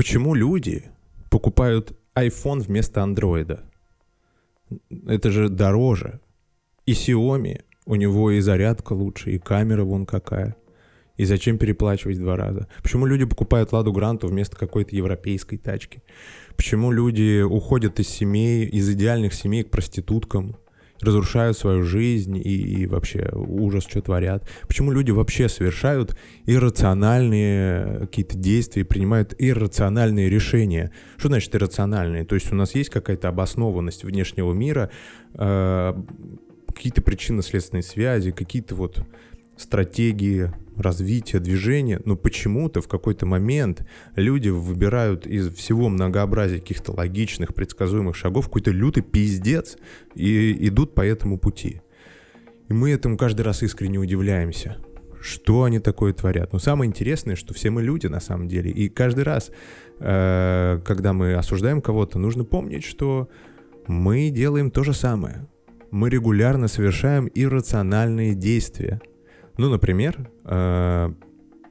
Почему люди покупают iPhone вместо андроида? Это же дороже. И Xiaomi, у него и зарядка лучше, и камера вон какая. И зачем переплачивать два раза? Почему люди покупают Ладу Гранту вместо какой-то европейской тачки? Почему люди уходят из семей, из идеальных семей к проституткам? Разрушают свою жизнь и, и вообще ужас, что творят. Почему люди вообще совершают иррациональные какие-то действия, принимают иррациональные решения? Что значит иррациональные? То есть у нас есть какая-то обоснованность внешнего мира, э, какие-то причинно-следственные связи, какие-то вот стратегии развития движения, но почему-то в какой-то момент люди выбирают из всего многообразия каких-то логичных, предсказуемых шагов какой-то лютый пиздец и идут по этому пути. И мы этому каждый раз искренне удивляемся. Что они такое творят? Но самое интересное, что все мы люди на самом деле. И каждый раз, э, когда мы осуждаем кого-то, нужно помнить, что мы делаем то же самое. Мы регулярно совершаем иррациональные действия – ну, например, э,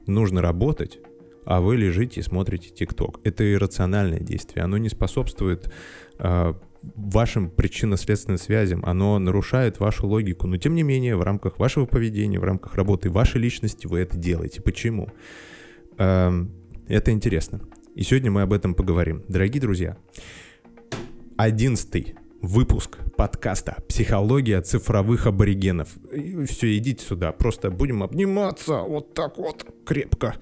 нужно работать, а вы лежите и смотрите ТикТок. Это иррациональное действие. Оно не способствует э, вашим причинно-следственным связям, оно нарушает вашу логику. Но тем не менее, в рамках вашего поведения, в рамках работы вашей личности вы это делаете. Почему? Э, это интересно. И сегодня мы об этом поговорим. Дорогие друзья, одиннадцатый выпуск подкаста «Психология цифровых аборигенов». Все, идите сюда, просто будем обниматься вот так вот крепко.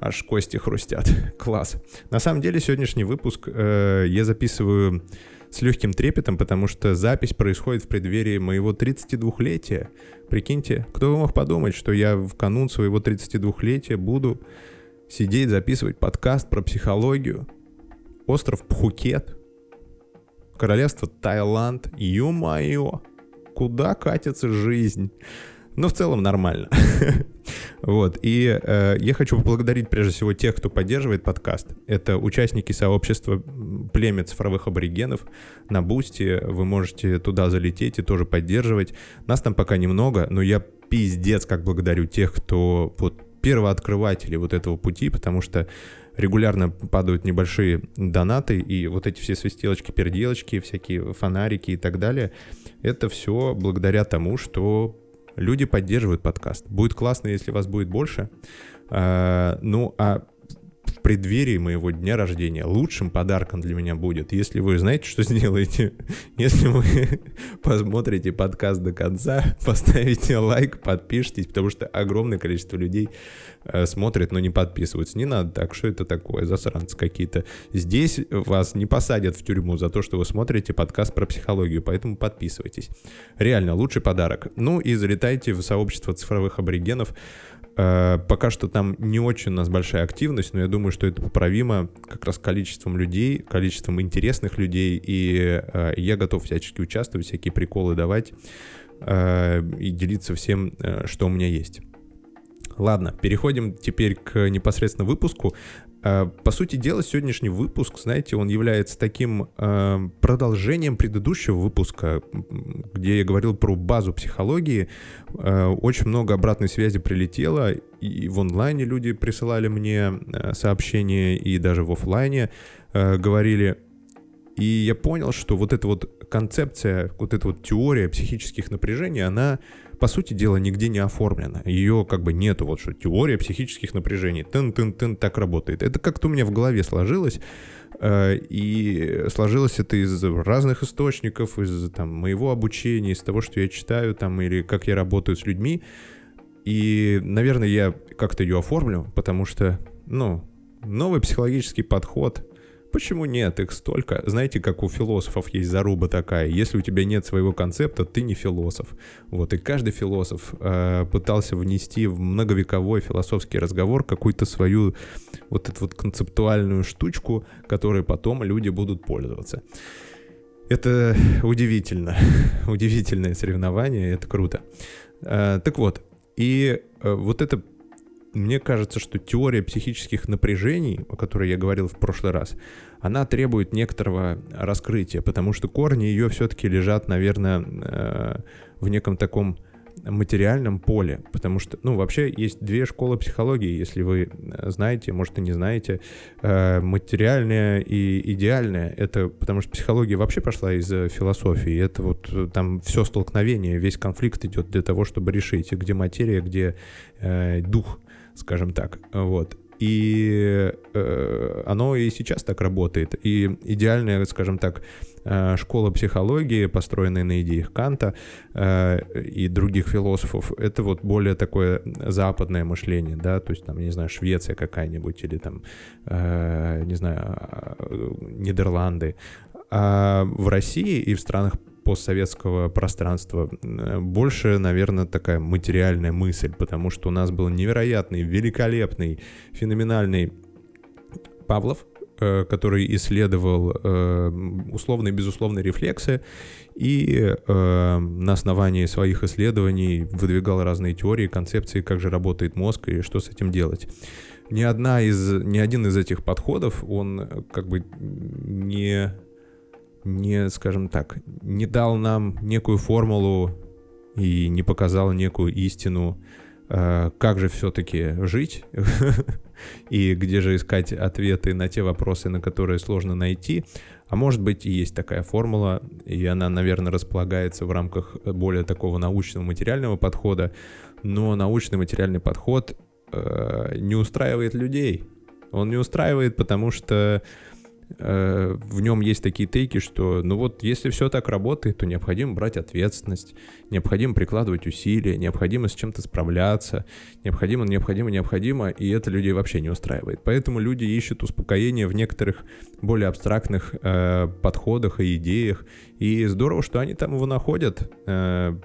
Аж кости хрустят. Класс. На самом деле сегодняшний выпуск э, я записываю с легким трепетом, потому что запись происходит в преддверии моего 32-летия. Прикиньте, кто бы мог подумать, что я в канун своего 32-летия буду сидеть, записывать подкаст про психологию. Остров Пхукет, королевство Таиланд, ё-моё, куда катится жизнь? Но в целом нормально. вот. И э, я хочу поблагодарить прежде всего тех, кто поддерживает подкаст. Это участники сообщества племя цифровых аборигенов на Boosty. Вы можете туда залететь и тоже поддерживать. Нас там пока немного, но я пиздец как благодарю тех, кто вот первооткрыватели вот этого пути, потому что регулярно падают небольшие донаты, и вот эти все свистелочки, перделочки, всякие фонарики и так далее, это все благодаря тому, что люди поддерживают подкаст. Будет классно, если вас будет больше. А, ну, а преддверии моего дня рождения лучшим подарком для меня будет, если вы знаете, что сделаете, если вы посмотрите подкаст до конца, поставите лайк, подпишитесь, потому что огромное количество людей э, смотрит, но не подписываются. Не надо так, что это такое, засранцы какие-то. Здесь вас не посадят в тюрьму за то, что вы смотрите подкаст про психологию, поэтому подписывайтесь. Реально, лучший подарок. Ну и залетайте в сообщество цифровых аборигенов. Э, пока что там не очень у нас большая активность, но я думаю, что это поправимо как раз количеством людей, количеством интересных людей, и э, я готов всячески участвовать, всякие приколы давать э, и делиться всем, что у меня есть. Ладно, переходим теперь к непосредственно выпуску. Э, по сути дела, сегодняшний выпуск, знаете, он является таким э, продолжением предыдущего выпуска, где я говорил про базу психологии. Э, очень много обратной связи прилетело, и в онлайне люди присылали мне сообщения, и даже в офлайне говорили. И я понял, что вот эта вот концепция, вот эта вот теория психических напряжений, она по сути дела, нигде не оформлена. Ее как бы нету, вот что теория психических напряжений, тын-тын-тын, так работает. Это как-то у меня в голове сложилось, э, и сложилось это из разных источников, из там, моего обучения, из того, что я читаю, там, или как я работаю с людьми. И, наверное, я как-то ее оформлю, потому что, ну, новый психологический подход — Почему нет? Их столько. Знаете, как у философов есть заруба такая. Если у тебя нет своего концепта, ты не философ. Вот. И каждый философ э, пытался внести в многовековой философский разговор какую-то свою вот эту вот концептуальную штучку, которой потом люди будут пользоваться. Это удивительно. Удивительное соревнование, это круто. Э, так вот, и э, вот это мне кажется, что теория психических напряжений, о которой я говорил в прошлый раз, она требует некоторого раскрытия, потому что корни ее все-таки лежат, наверное, э, в неком таком материальном поле, потому что, ну, вообще есть две школы психологии, если вы э, знаете, может и не знаете, э, материальная и идеальная, это потому что психология вообще пошла из философии, это вот там все столкновение, весь конфликт идет для того, чтобы решить, где материя, где дух, скажем так, вот. И э, оно и сейчас так работает. И идеальная, скажем так, э, школа психологии, построенная на идеях Канта э, и других философов, это вот более такое западное мышление, да, то есть там, не знаю, Швеция какая-нибудь или там, э, не знаю, э, Нидерланды. А в России и в странах постсоветского пространства больше, наверное, такая материальная мысль, потому что у нас был невероятный, великолепный, феноменальный Павлов, э, который исследовал э, условные и безусловные рефлексы и э, на основании своих исследований выдвигал разные теории, концепции, как же работает мозг и что с этим делать. Ни, одна из, ни один из этих подходов, он как бы не не, скажем так, не дал нам некую формулу и не показал некую истину, э, как же все-таки жить и где же искать ответы на те вопросы, на которые сложно найти. А может быть и есть такая формула, и она, наверное, располагается в рамках более такого научного материального подхода, но научный материальный подход э, не устраивает людей. Он не устраивает, потому что в нем есть такие тейки, что, ну вот, если все так работает, то необходимо брать ответственность, необходимо прикладывать усилия, необходимо с чем-то справляться, необходимо, необходимо, необходимо, и это людей вообще не устраивает. Поэтому люди ищут успокоение в некоторых более абстрактных э, подходах и идеях, и здорово, что они там его находят, э,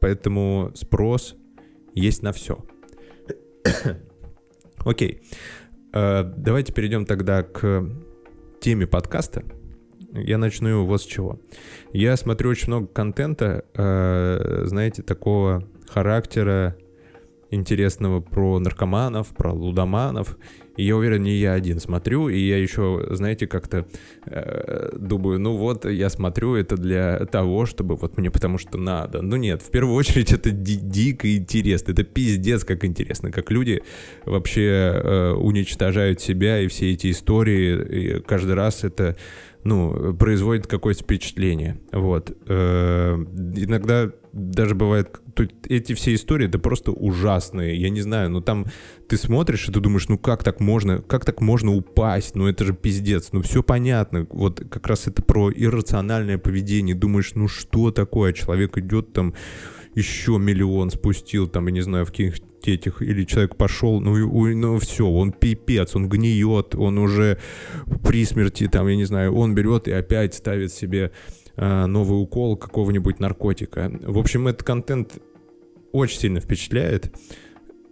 поэтому спрос есть на все. Окей, э, давайте перейдем тогда к теме подкаста, я начну вот с чего. Я смотрю очень много контента, э, знаете, такого характера интересного про наркоманов, про лудоманов. И я уверен, не я один смотрю, и я еще, знаете, как-то э, думаю, ну вот, я смотрю это для того, чтобы вот мне потому что надо. Ну нет, в первую очередь это ди- дико интересно, это пиздец как интересно, как люди вообще э, уничтожают себя и все эти истории, и каждый раз это ну, производит какое-то впечатление. Вот. Э, иногда даже бывает, эти все истории, это просто ужасные. Я не знаю, ну там ты смотришь и ты думаешь, ну как так можно, как так можно упасть? Ну это же пиздец, ну все понятно. Вот как раз это про иррациональное поведение. Думаешь, ну что такое? Человек идет там еще миллион спустил, там, я не знаю, в каких этих, или человек пошел, ну, ну все, он пипец, он гниет, он уже при смерти, там, я не знаю, он берет и опять ставит себе э, новый укол какого-нибудь наркотика. В общем, этот контент очень сильно впечатляет.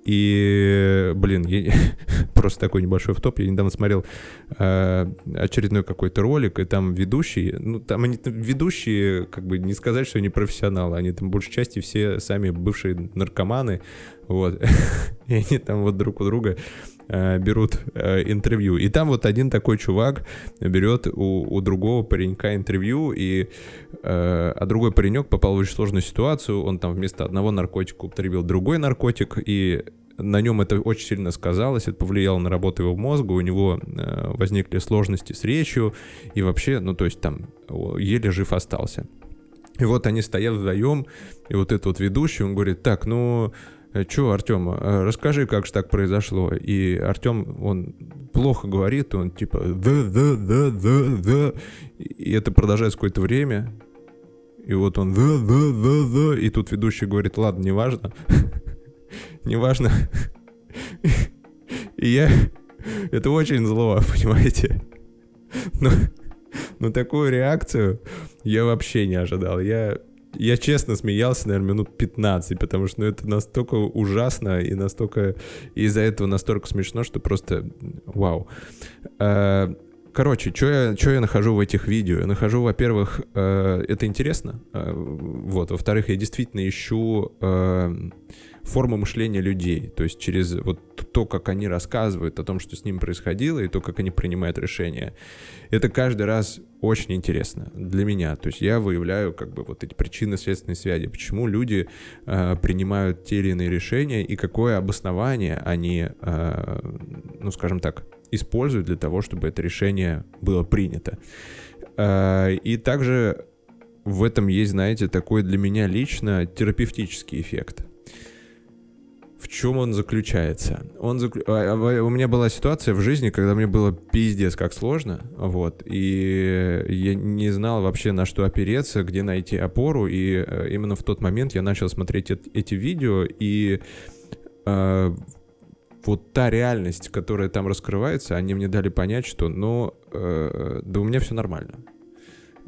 И, блин, я, просто такой небольшой в топ. Я недавно смотрел э, очередной какой-то ролик, и там ведущие, ну, там они там ведущие, как бы не сказать, что они профессионалы, они там большей части все сами бывшие наркоманы, вот. и они там вот друг у друга э, берут э, интервью. И там вот один такой чувак берет у, у другого паренька интервью, и, э, а другой паренек попал в очень сложную ситуацию, он там вместо одного наркотика употребил другой наркотик, и на нем это очень сильно сказалось, это повлияло на работу его мозга, у него э, возникли сложности с речью, и вообще, ну то есть там еле жив остался. И вот они стоят вдвоем, и вот этот вот ведущий, он говорит, так, ну, Че, Артем, э, расскажи, как же так произошло. И Артем, он плохо говорит, он типа да, да, да, да, да. И это продолжается какое-то время. И вот он да, да, да, да. И тут ведущий говорит, ладно, неважно. неважно. И я... Это очень зло, понимаете? Но, но такую реакцию я вообще не ожидал. Я я честно смеялся, наверное, минут 15, потому что ну, это настолько ужасно и настолько из-за этого настолько смешно, что просто вау. А, короче, что я, что я нахожу в этих видео? Я нахожу, во-первых, э, это интересно. Э, вот, во-вторых, я действительно ищу формы мышления людей, то есть через вот то, как они рассказывают о том, что с ним происходило, и то, как они принимают решения. Это каждый раз очень интересно для меня. То есть я выявляю как бы вот эти причины следственной связи, почему люди э, принимают те или иные решения и какое обоснование они, э, ну скажем так, используют для того, чтобы это решение было принято. Э, и также в этом есть, знаете, такой для меня лично терапевтический эффект. В чем он заключается? Он заклю... А, а, у меня была ситуация в жизни, когда мне было пиздец как сложно, вот, и я не знал вообще на что опереться, где найти опору, и э, именно в тот момент я начал смотреть эти видео, и э, вот та реальность, которая там раскрывается, они мне дали понять, что, ну, э, да у меня все нормально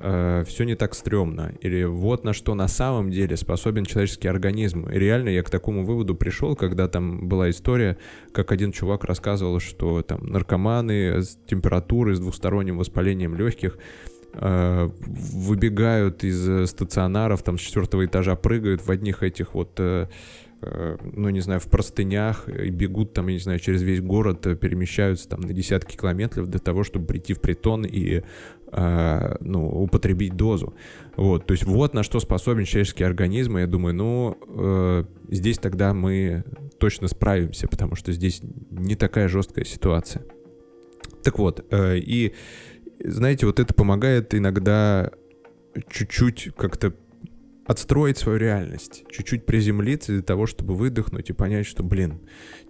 э, все не так стрёмно, или вот на что на самом деле способен человеческий организм. И реально я к такому выводу пришел, когда там была история, как один чувак рассказывал, что там наркоманы с температурой, с двухсторонним воспалением легких э, выбегают из стационаров, там с четвертого этажа прыгают в одних этих вот э, э ну, не знаю, в простынях и бегут там, я не знаю, через весь город, перемещаются там на десятки километров для того, чтобы прийти в притон и э, ну, употребить дозу. Вот, то есть вот на что способен человеческий организм, и я думаю, ну, э, здесь тогда мы точно справимся, потому что здесь не такая жесткая ситуация. Так вот, э, и знаете, вот это помогает иногда чуть-чуть как-то отстроить свою реальность, чуть-чуть приземлиться для того, чтобы выдохнуть и понять, что, блин,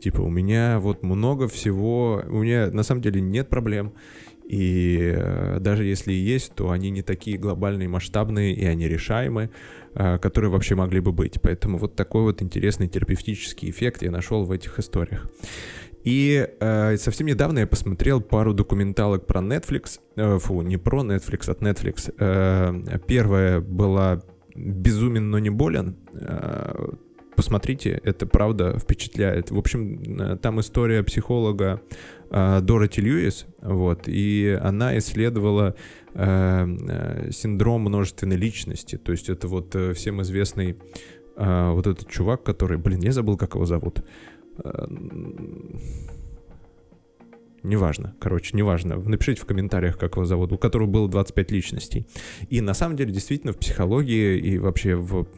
типа, у меня вот много всего, у меня на самом деле нет проблем, и э, даже если и есть, то они не такие глобальные, масштабные, и они решаемы, э, которые вообще могли бы быть. Поэтому вот такой вот интересный терапевтический эффект я нашел в этих историях. И э, совсем недавно я посмотрел пару документалок про Netflix. Э, фу, не про Netflix, от Netflix. Э, первая была «Безумен, но не болен». Э, посмотрите, это правда впечатляет. В общем, э, там история психолога Дороти Льюис, вот, и она исследовала э, э, синдром множественной личности, то есть это вот э, всем известный э, вот этот чувак, который, блин, я забыл, как его зовут. Э, Неважно, короче, неважно. Напишите в комментариях, как его зовут, у которого было 25 личностей. И на самом деле, действительно, в психологии и вообще в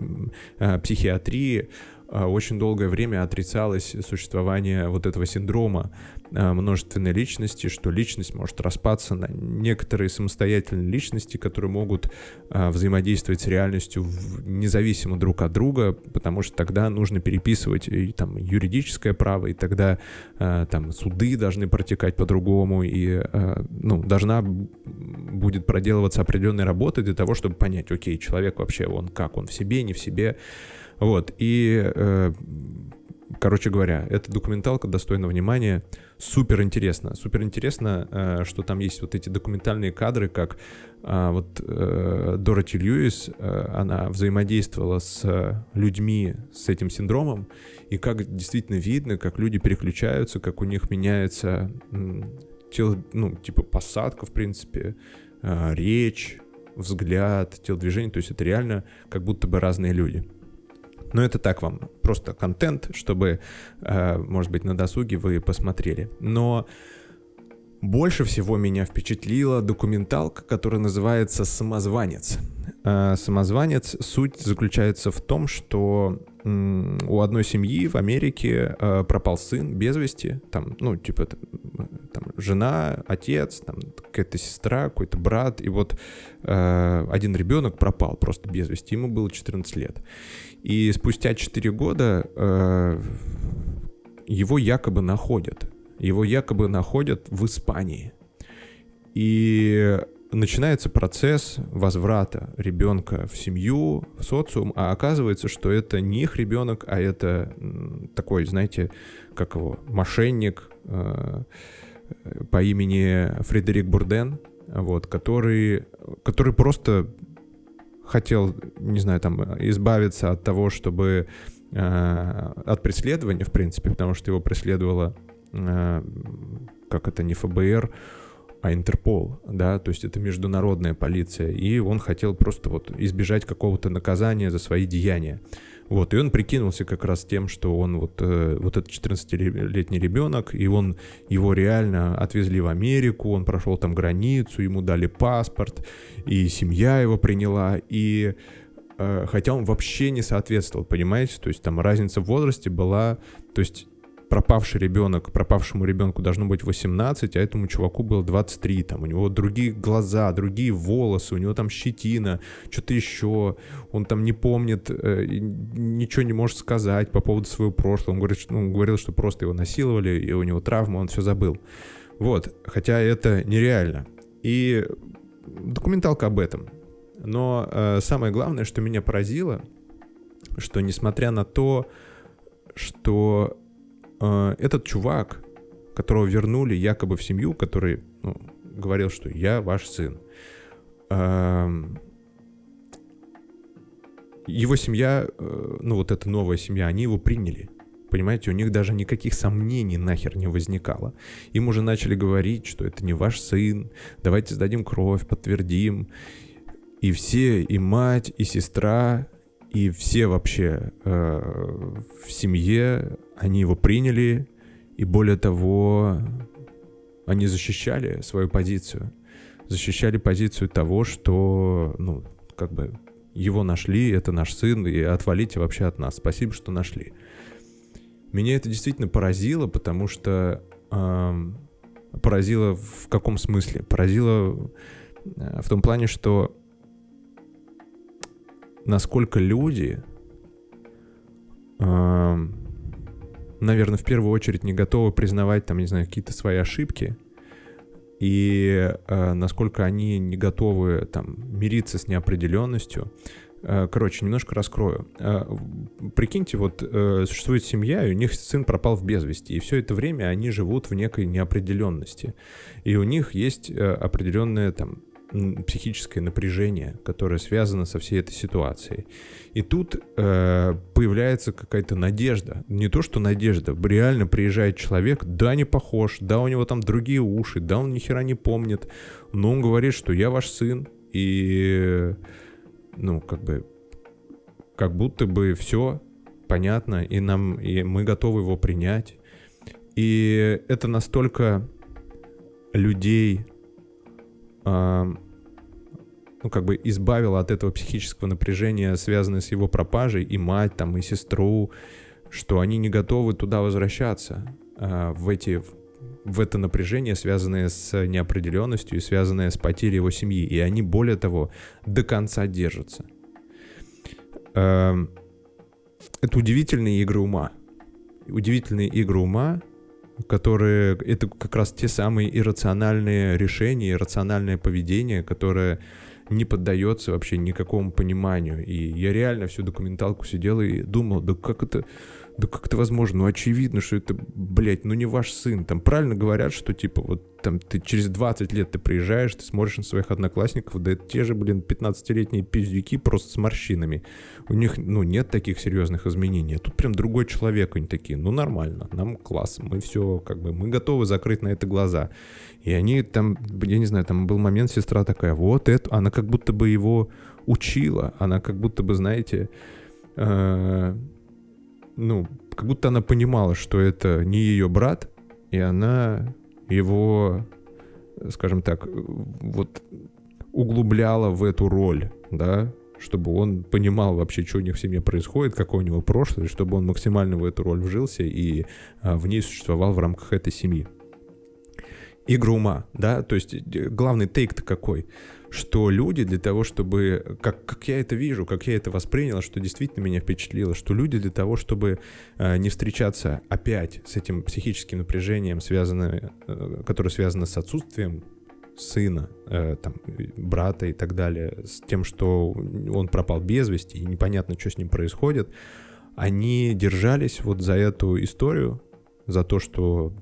э, психиатрии а, очень долгое время отрицалось существование вот этого синдрома а, множественной личности, что личность может распаться на некоторые самостоятельные личности, которые могут а, взаимодействовать с реальностью независимо друг от друга, потому что тогда нужно переписывать и там юридическое право, и тогда там суды должны протекать по-другому, и ну, должна будет проделываться определенная работа для того, чтобы понять, окей, человек вообще, он как, он в себе, не в себе, вот, и, э, короче говоря, эта документалка достойна внимания, супер интересно, супер интересно, э, что там есть вот эти документальные кадры, как э, вот э, Дороти Льюис, э, она взаимодействовала с людьми с этим синдромом, и как действительно видно, как люди переключаются, как у них меняется э, тело, ну, типа посадка, в принципе, э, речь, взгляд, телодвижение, то есть это реально как будто бы разные люди. Но это так вам, просто контент, чтобы, э, может быть, на досуге вы посмотрели. Но больше всего меня впечатлила документалка, которая называется «Самозванец». Э, «Самозванец» суть заключается в том, что у одной семьи в Америке э, пропал сын без вести, там, ну, типа, там, жена, отец, там, какая-то сестра, какой-то брат, и вот один ребенок пропал просто без вести, ему было 14 лет. И спустя 4 года э, его якобы находят. Его якобы находят в Испании. И начинается процесс возврата ребенка в семью, в социум, а оказывается, что это не их ребенок, а это такой, знаете, как его, мошенник э, по имени Фредерик Бурден, вот, который, который просто хотел, не знаю, там, избавиться от того, чтобы э, от преследования, в принципе, потому что его преследовала, э, как это, не ФБР, а Интерпол, да, то есть это международная полиция, и он хотел просто вот избежать какого-то наказания за свои деяния. Вот, и он прикинулся как раз тем, что он вот, э, вот этот 14-летний ребенок, и он, его реально отвезли в Америку, он прошел там границу, ему дали паспорт, и семья его приняла, и э, хотя он вообще не соответствовал, понимаете, то есть там разница в возрасте была, то есть пропавший ребенок, пропавшему ребенку должно быть 18, а этому чуваку было 23, там у него другие глаза, другие волосы, у него там щетина, что-то еще, он там не помнит, э, ничего не может сказать по поводу своего прошлого, он говорит, что, ну, он говорил, что просто его насиловали, и у него травма, он все забыл. Вот, хотя это нереально. И документалка об этом. Но э, самое главное, что меня поразило, что несмотря на то, что э, этот чувак, которого вернули якобы в семью, который ну, говорил, что я ваш сын, э, его семья, э, ну вот эта новая семья, они его приняли. Понимаете, у них даже никаких сомнений нахер не возникало. Им уже начали говорить, что это не ваш сын, давайте сдадим кровь, подтвердим. И все, и мать, и сестра, и все вообще э, в семье, они его приняли, и более того, они защищали свою позицию. Защищали позицию того, что, ну, как бы, его нашли, это наш сын, и отвалите вообще от нас. Спасибо, что нашли. Меня это действительно поразило, потому что э, поразило в каком смысле? Поразило э, в том плане, что насколько люди, э, наверное, в первую очередь не готовы признавать, там, не знаю, какие-то свои ошибки, и э, насколько они не готовы там мириться с неопределенностью. Э, короче, немножко раскрою. Э, прикиньте, вот э, существует семья, и у них сын пропал в без вести, и все это время они живут в некой неопределенности. И у них есть определенная там психическое напряжение, которое связано со всей этой ситуацией. И тут э, появляется какая-то надежда. Не то, что надежда. Реально приезжает человек, да, не похож, да, у него там другие уши, да, он ни хера не помнит, но он говорит, что я ваш сын, и, ну, как бы, как будто бы все понятно, и нам, и мы готовы его принять. И это настолько людей ну, как бы избавила от этого психического напряжения, связанное с его пропажей, и мать, там, и сестру, что они не готовы туда возвращаться, э, в эти в это напряжение, связанное с неопределенностью и связанное с потерей его семьи. И они, более того, до конца держатся. Э, это удивительные игры ума. Удивительные игры ума, которые это как раз те самые иррациональные решения, иррациональное поведение, которое не поддается вообще никакому пониманию. И я реально всю документалку сидел и думал, да как это, да как это возможно? Ну, очевидно, что это, блядь, ну не ваш сын. Там правильно говорят, что, типа, вот там ты через 20 лет ты приезжаешь, ты смотришь на своих одноклассников, да это те же, блин, 15-летние пиздюки просто с морщинами. У них, ну, нет таких серьезных изменений. А тут прям другой человек, они такие, ну, нормально, нам класс, мы все, как бы, мы готовы закрыть на это глаза. И они там, я не знаю, там был момент, сестра такая, вот это, она как будто бы его учила, она как будто бы, знаете, э, ну, как будто она понимала, что это не ее брат, и она его, скажем так, вот углубляла в эту роль, да, чтобы он понимал вообще, что у них в семье происходит, какое у него прошлое, чтобы он максимально в эту роль вжился и а, в ней существовал в рамках этой семьи. Игра ума, да, то есть главный тейк-то какой? что люди для того, чтобы, как, как я это вижу, как я это воспринял, что действительно меня впечатлило, что люди для того, чтобы э, не встречаться опять с этим психическим напряжением, связанное, э, которое связано с отсутствием сына, э, там, брата и так далее, с тем, что он пропал без вести, и непонятно, что с ним происходит, они держались вот за эту историю, за то, что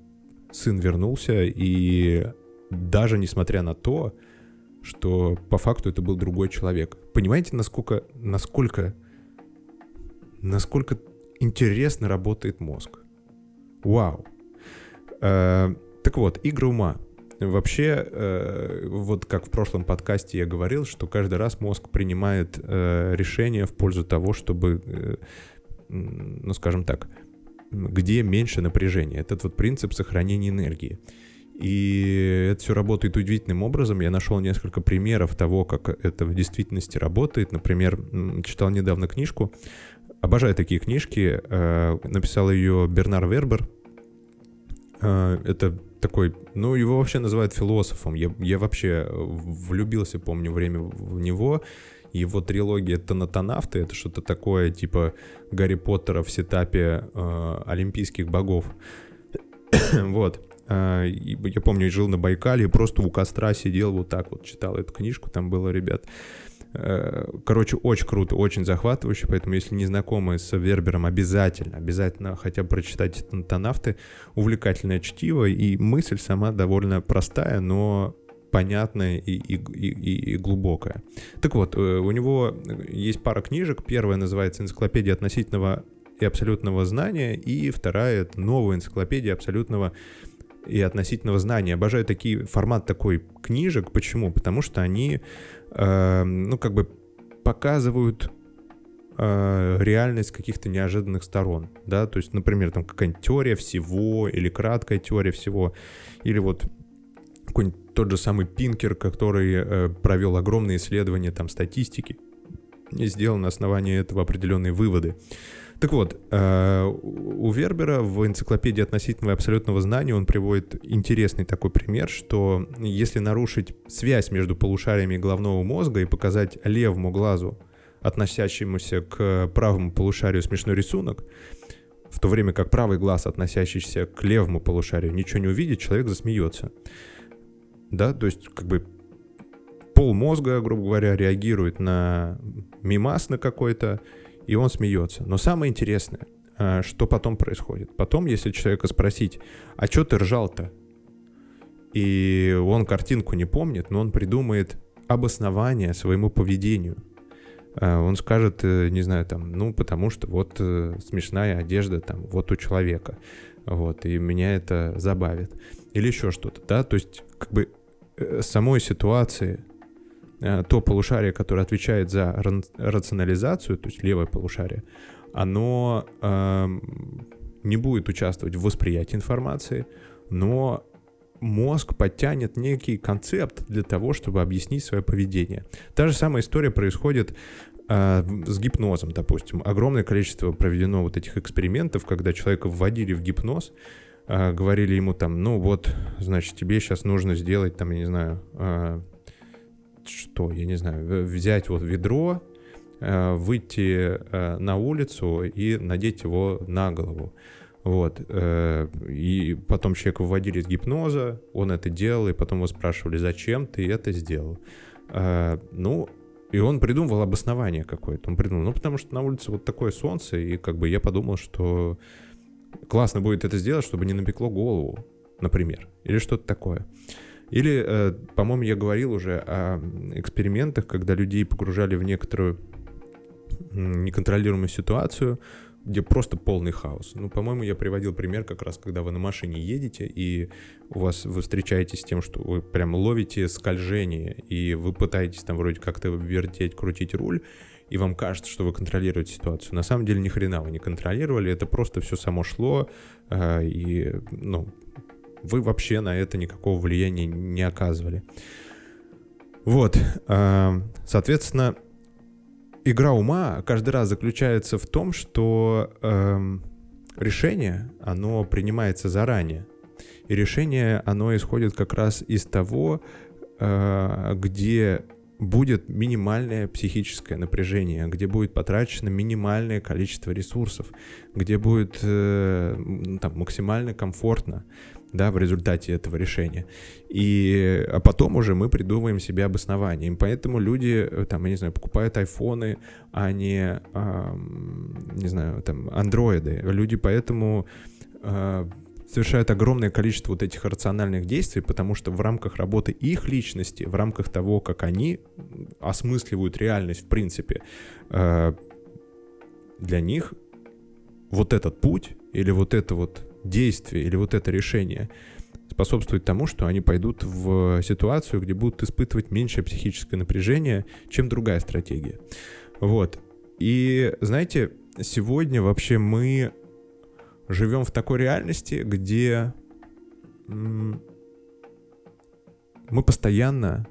сын вернулся, и даже несмотря на то, что по факту это был другой человек. Понимаете, насколько, насколько, насколько интересно работает мозг? Вау. Э, так вот, игры ума. вообще, э, вот как в прошлом подкасте я говорил, что каждый раз мозг принимает э, решение в пользу того, чтобы, э, ну скажем так, где меньше напряжения. Этот вот принцип сохранения энергии. И это все работает удивительным образом. Я нашел несколько примеров того, как это в действительности работает. Например, читал недавно книжку. Обожаю такие книжки. Э, написал ее Бернар Вербер. Э, это такой, ну, его вообще называют философом. Я, я вообще влюбился, помню, время в него. Его трилогия «Танатонавты» — это что-то такое, типа Гарри Поттера в сетапе э, олимпийских богов. вот. Э, я помню, жил на Байкале, просто у костра сидел вот так вот, читал эту книжку, там было, ребят. Э, короче, очень круто, очень захватывающе, поэтому если не знакомы с Вербером, обязательно, обязательно хотя бы прочитать «Тонавты». Увлекательное чтиво, и мысль сама довольно простая, но понятная и, и, и, и глубокая. Так вот, э, у него есть пара книжек. Первая называется «Энциклопедия относительного и абсолютного знания», и вторая — это «Новая энциклопедия абсолютного и относительного знания. Обожаю такие формат такой книжек. Почему? Потому что они, э, ну, как бы показывают э, реальность каких-то неожиданных сторон, да, то есть, например, там какая-нибудь теория всего или краткая теория всего, или вот какой-нибудь тот же самый Пинкер, который э, провел огромные исследования там статистики и сделал на основании этого определенные выводы. Так вот, э, у Вербера в энциклопедии относительного и абсолютного знания он приводит интересный такой пример, что если нарушить связь между полушариями головного мозга и показать левому глазу, относящемуся к правому полушарию смешной рисунок, в то время как правый глаз, относящийся к левому полушарию, ничего не увидит, человек засмеется. Да, то есть как бы пол мозга, грубо говоря, реагирует на мимас на какой-то, и он смеется. Но самое интересное, а, что потом происходит. Потом, если человека спросить, а что ты ржал-то? И он картинку не помнит, но он придумает обоснование своему поведению. А, он скажет, э, не знаю, там, ну, потому что вот э, смешная одежда там вот у человека. Вот, и меня это забавит. Или еще что-то, да, то есть, как бы, самой ситуации Э, то полушарие, которое отвечает за рационализацию, то есть левое полушарие, оно э, не будет участвовать в восприятии информации, но мозг подтянет некий концепт для того, чтобы объяснить свое поведение. Та же самая история происходит э, с гипнозом, допустим. Огромное количество проведено вот этих экспериментов, когда человека вводили в гипноз, э, говорили ему там, ну вот, значит, тебе сейчас нужно сделать там, я не знаю, э, что, я не знаю, взять вот ведро, э, выйти э, на улицу и надеть его на голову. Вот. Э, и потом человека выводили из гипноза, он это делал, и потом его спрашивали, зачем ты это сделал. Ну, и он придумывал обоснование какое-то. Он придумал, ну, потому что на улице вот такое солнце, и как бы я подумал, что классно будет это сделать, чтобы не напекло голову, например, или что-то такое. Или, э, по-моему, я говорил уже о экспериментах, когда людей погружали в некоторую неконтролируемую ситуацию, где просто полный хаос. Ну, по-моему, я приводил пример как раз, когда вы на машине едете, и у вас вы встречаетесь с тем, что вы прям ловите скольжение, и вы пытаетесь там вроде как-то вертеть, крутить руль, и вам кажется, что вы контролируете ситуацию. На самом деле ни хрена вы не контролировали, это просто все само шло, э, и, ну, вы вообще на это никакого влияния не оказывали. Вот, э, соответственно, игра ума каждый раз заключается в том, что э, решение, оно принимается заранее. И решение, оно исходит как раз из того, э, где будет минимальное психическое напряжение, где будет потрачено минимальное количество ресурсов, где будет э, там, максимально комфортно да, в результате этого решения. И, а потом уже мы придумываем себе обоснование. И поэтому люди, э, там, я не знаю, покупают айфоны, а не, э, не знаю, там, андроиды. Люди поэтому э, совершают огромное количество вот этих рациональных действий, потому что в рамках работы их личности, в рамках того, как они осмысливают реальность в принципе, э, для них вот этот путь или вот это вот действие или вот это решение способствовать тому, что они пойдут в ситуацию, где будут испытывать меньшее психическое напряжение, чем другая стратегия. Вот. И знаете, сегодня вообще мы живем в такой реальности, где мы постоянно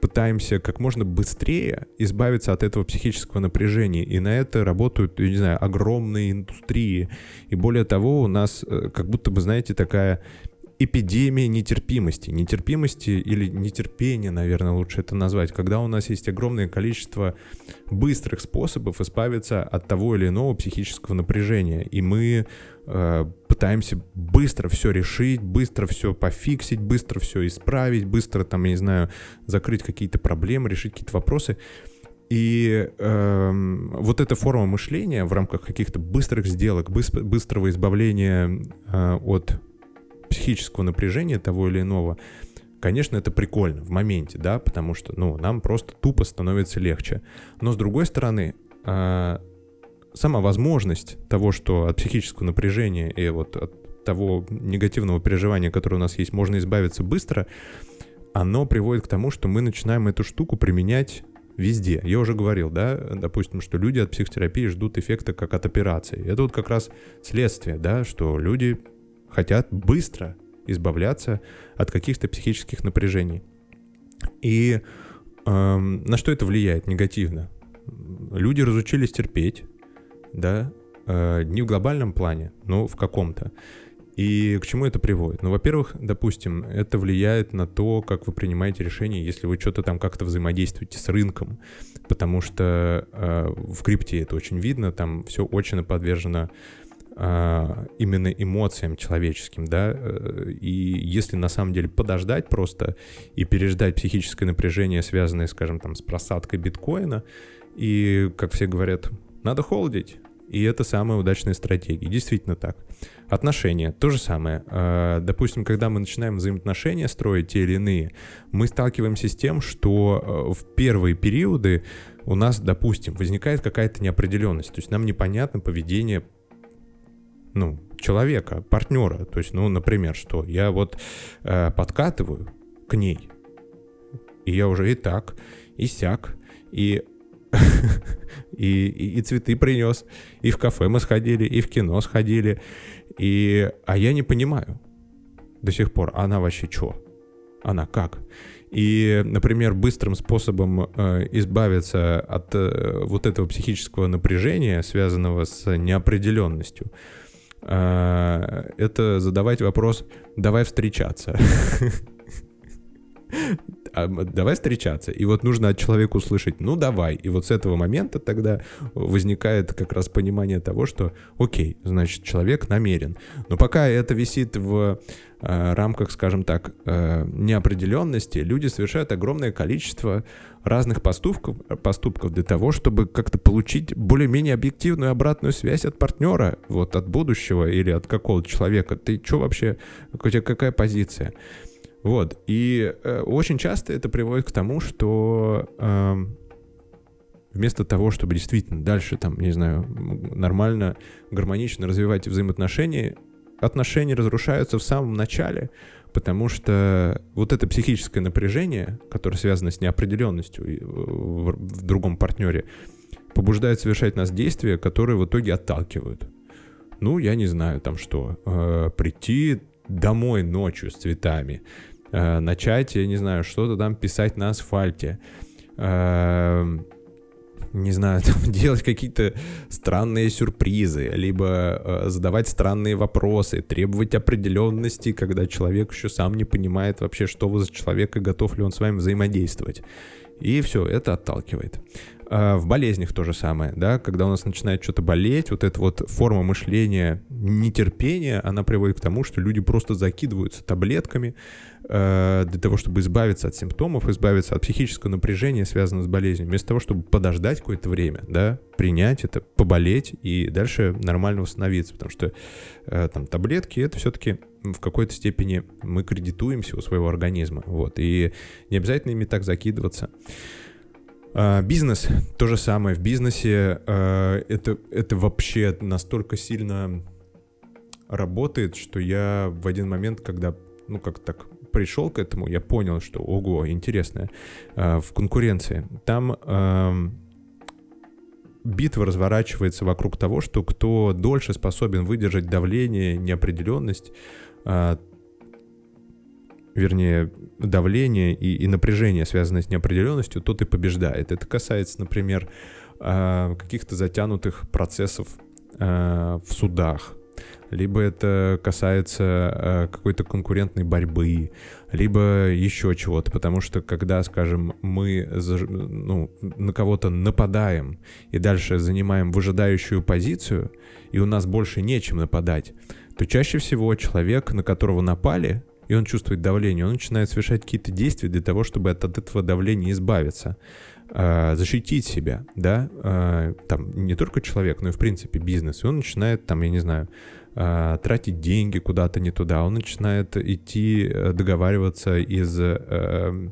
пытаемся как можно быстрее избавиться от этого психического напряжения. И на это работают, я не знаю, огромные индустрии. И более того, у нас э, как будто бы, знаете, такая эпидемия нетерпимости. Нетерпимости или нетерпения, наверное, лучше это назвать. Когда у нас есть огромное количество быстрых способов избавиться от того или иного психического напряжения. И мы э, пытаемся быстро все решить, быстро все пофиксить, быстро все исправить, быстро, там, я не знаю, закрыть какие-то проблемы, решить какие-то вопросы. И э, вот эта форма мышления в рамках каких-то быстрых сделок, быстрого избавления э, от психического напряжения того или иного, конечно, это прикольно в моменте, да, потому что, ну, нам просто тупо становится легче. Но с другой стороны, э, сама возможность того, что от психического напряжения и вот от того негативного переживания, которое у нас есть, можно избавиться быстро, оно приводит к тому, что мы начинаем эту штуку применять везде. Я уже говорил, да, допустим, что люди от психотерапии ждут эффекта как от операции. Это вот как раз следствие, да, что люди хотят быстро избавляться от каких-то психических напряжений. И эм, на что это влияет негативно? Люди разучились терпеть, да, э, не в глобальном плане, но в каком-то. И к чему это приводит? Ну, во-первых, допустим, это влияет на то, как вы принимаете решения, если вы что-то там как-то взаимодействуете с рынком, потому что э, в крипте это очень видно, там все очень подвержено э, именно эмоциям человеческим, да, э, и если на самом деле подождать просто и переждать психическое напряжение, связанное, скажем, там, с просадкой биткоина, и, как все говорят, надо холдить, и это самая удачная стратегия. Действительно так. Отношения. То же самое. А, допустим, когда мы начинаем взаимоотношения строить те или иные, мы сталкиваемся с тем, что а, в первые периоды у нас, допустим, возникает какая-то неопределенность. То есть нам непонятно поведение ну, человека, партнера. То есть, ну, например, что я вот э, подкатываю к ней, и я уже и так, и сяк, и и, и, и цветы принес, и в кафе мы сходили, и в кино сходили, и... А я не понимаю до сих пор, она вообще что? Она как? И, например, быстрым способом э, избавиться от э, вот этого психического напряжения, связанного с неопределенностью, э, это задавать вопрос «давай встречаться». а, давай встречаться. И вот нужно от человека услышать, ну давай. И вот с этого момента тогда возникает как раз понимание того, что окей, значит, человек намерен. Но пока это висит в э, рамках, скажем так, э, неопределенности, люди совершают огромное количество разных поступков, поступков для того, чтобы как-то получить более-менее объективную обратную связь от партнера, вот от будущего или от какого-то человека. Ты что вообще, у тебя какая позиция? Вот. И э, очень часто это приводит к тому, что э, вместо того, чтобы действительно дальше, там, не знаю, нормально, гармонично развивать взаимоотношения, отношения разрушаются в самом начале, потому что вот это психическое напряжение, которое связано с неопределенностью в, в другом партнере, побуждает совершать нас действия, которые в итоге отталкивают. Ну, я не знаю, там что, э, прийти домой ночью с цветами, э, начать, я не знаю, что-то там писать на асфальте, э, не знаю, там, делать какие-то странные сюрпризы, либо э, задавать странные вопросы, требовать определенности, когда человек еще сам не понимает вообще, что вы за человек и готов ли он с вами взаимодействовать. И все, это отталкивает. А, в болезнях то же самое, да, когда у нас начинает что-то болеть, вот эта вот форма мышления нетерпения, она приводит к тому, что люди просто закидываются таблетками э, для того, чтобы избавиться от симптомов, избавиться от психического напряжения, связанного с болезнью, вместо того, чтобы подождать какое-то время, да, принять это, поболеть и дальше нормально восстановиться, потому что э, там таблетки это все-таки в какой-то степени мы кредитуемся у своего организма, вот, и не обязательно ими так закидываться. А, бизнес то же самое. В бизнесе а, это, это вообще настолько сильно работает, что я в один момент, когда, ну, как так пришел к этому, я понял, что, ого, интересно, э, в конкуренции. Там битва разворачивается вокруг того, что кто дольше способен выдержать давление, неопределенность, вернее, давление и, и напряжение, связанное с неопределенностью, тот и побеждает. Это касается, например, э, каких-то затянутых процессов э, в судах, либо это касается э, какой-то конкурентной борьбы, либо еще чего-то, потому что когда, скажем, мы ну, на кого-то нападаем и дальше занимаем выжидающую позицию, и у нас больше нечем нападать, то чаще всего человек, на которого напали, и он чувствует давление, он начинает совершать какие-то действия для того, чтобы от, от этого давления избавиться, э, защитить себя, да, э, там не только человек, но и в принципе бизнес, и он начинает там, я не знаю, э, тратить деньги куда-то не туда, он начинает идти э, договариваться из э,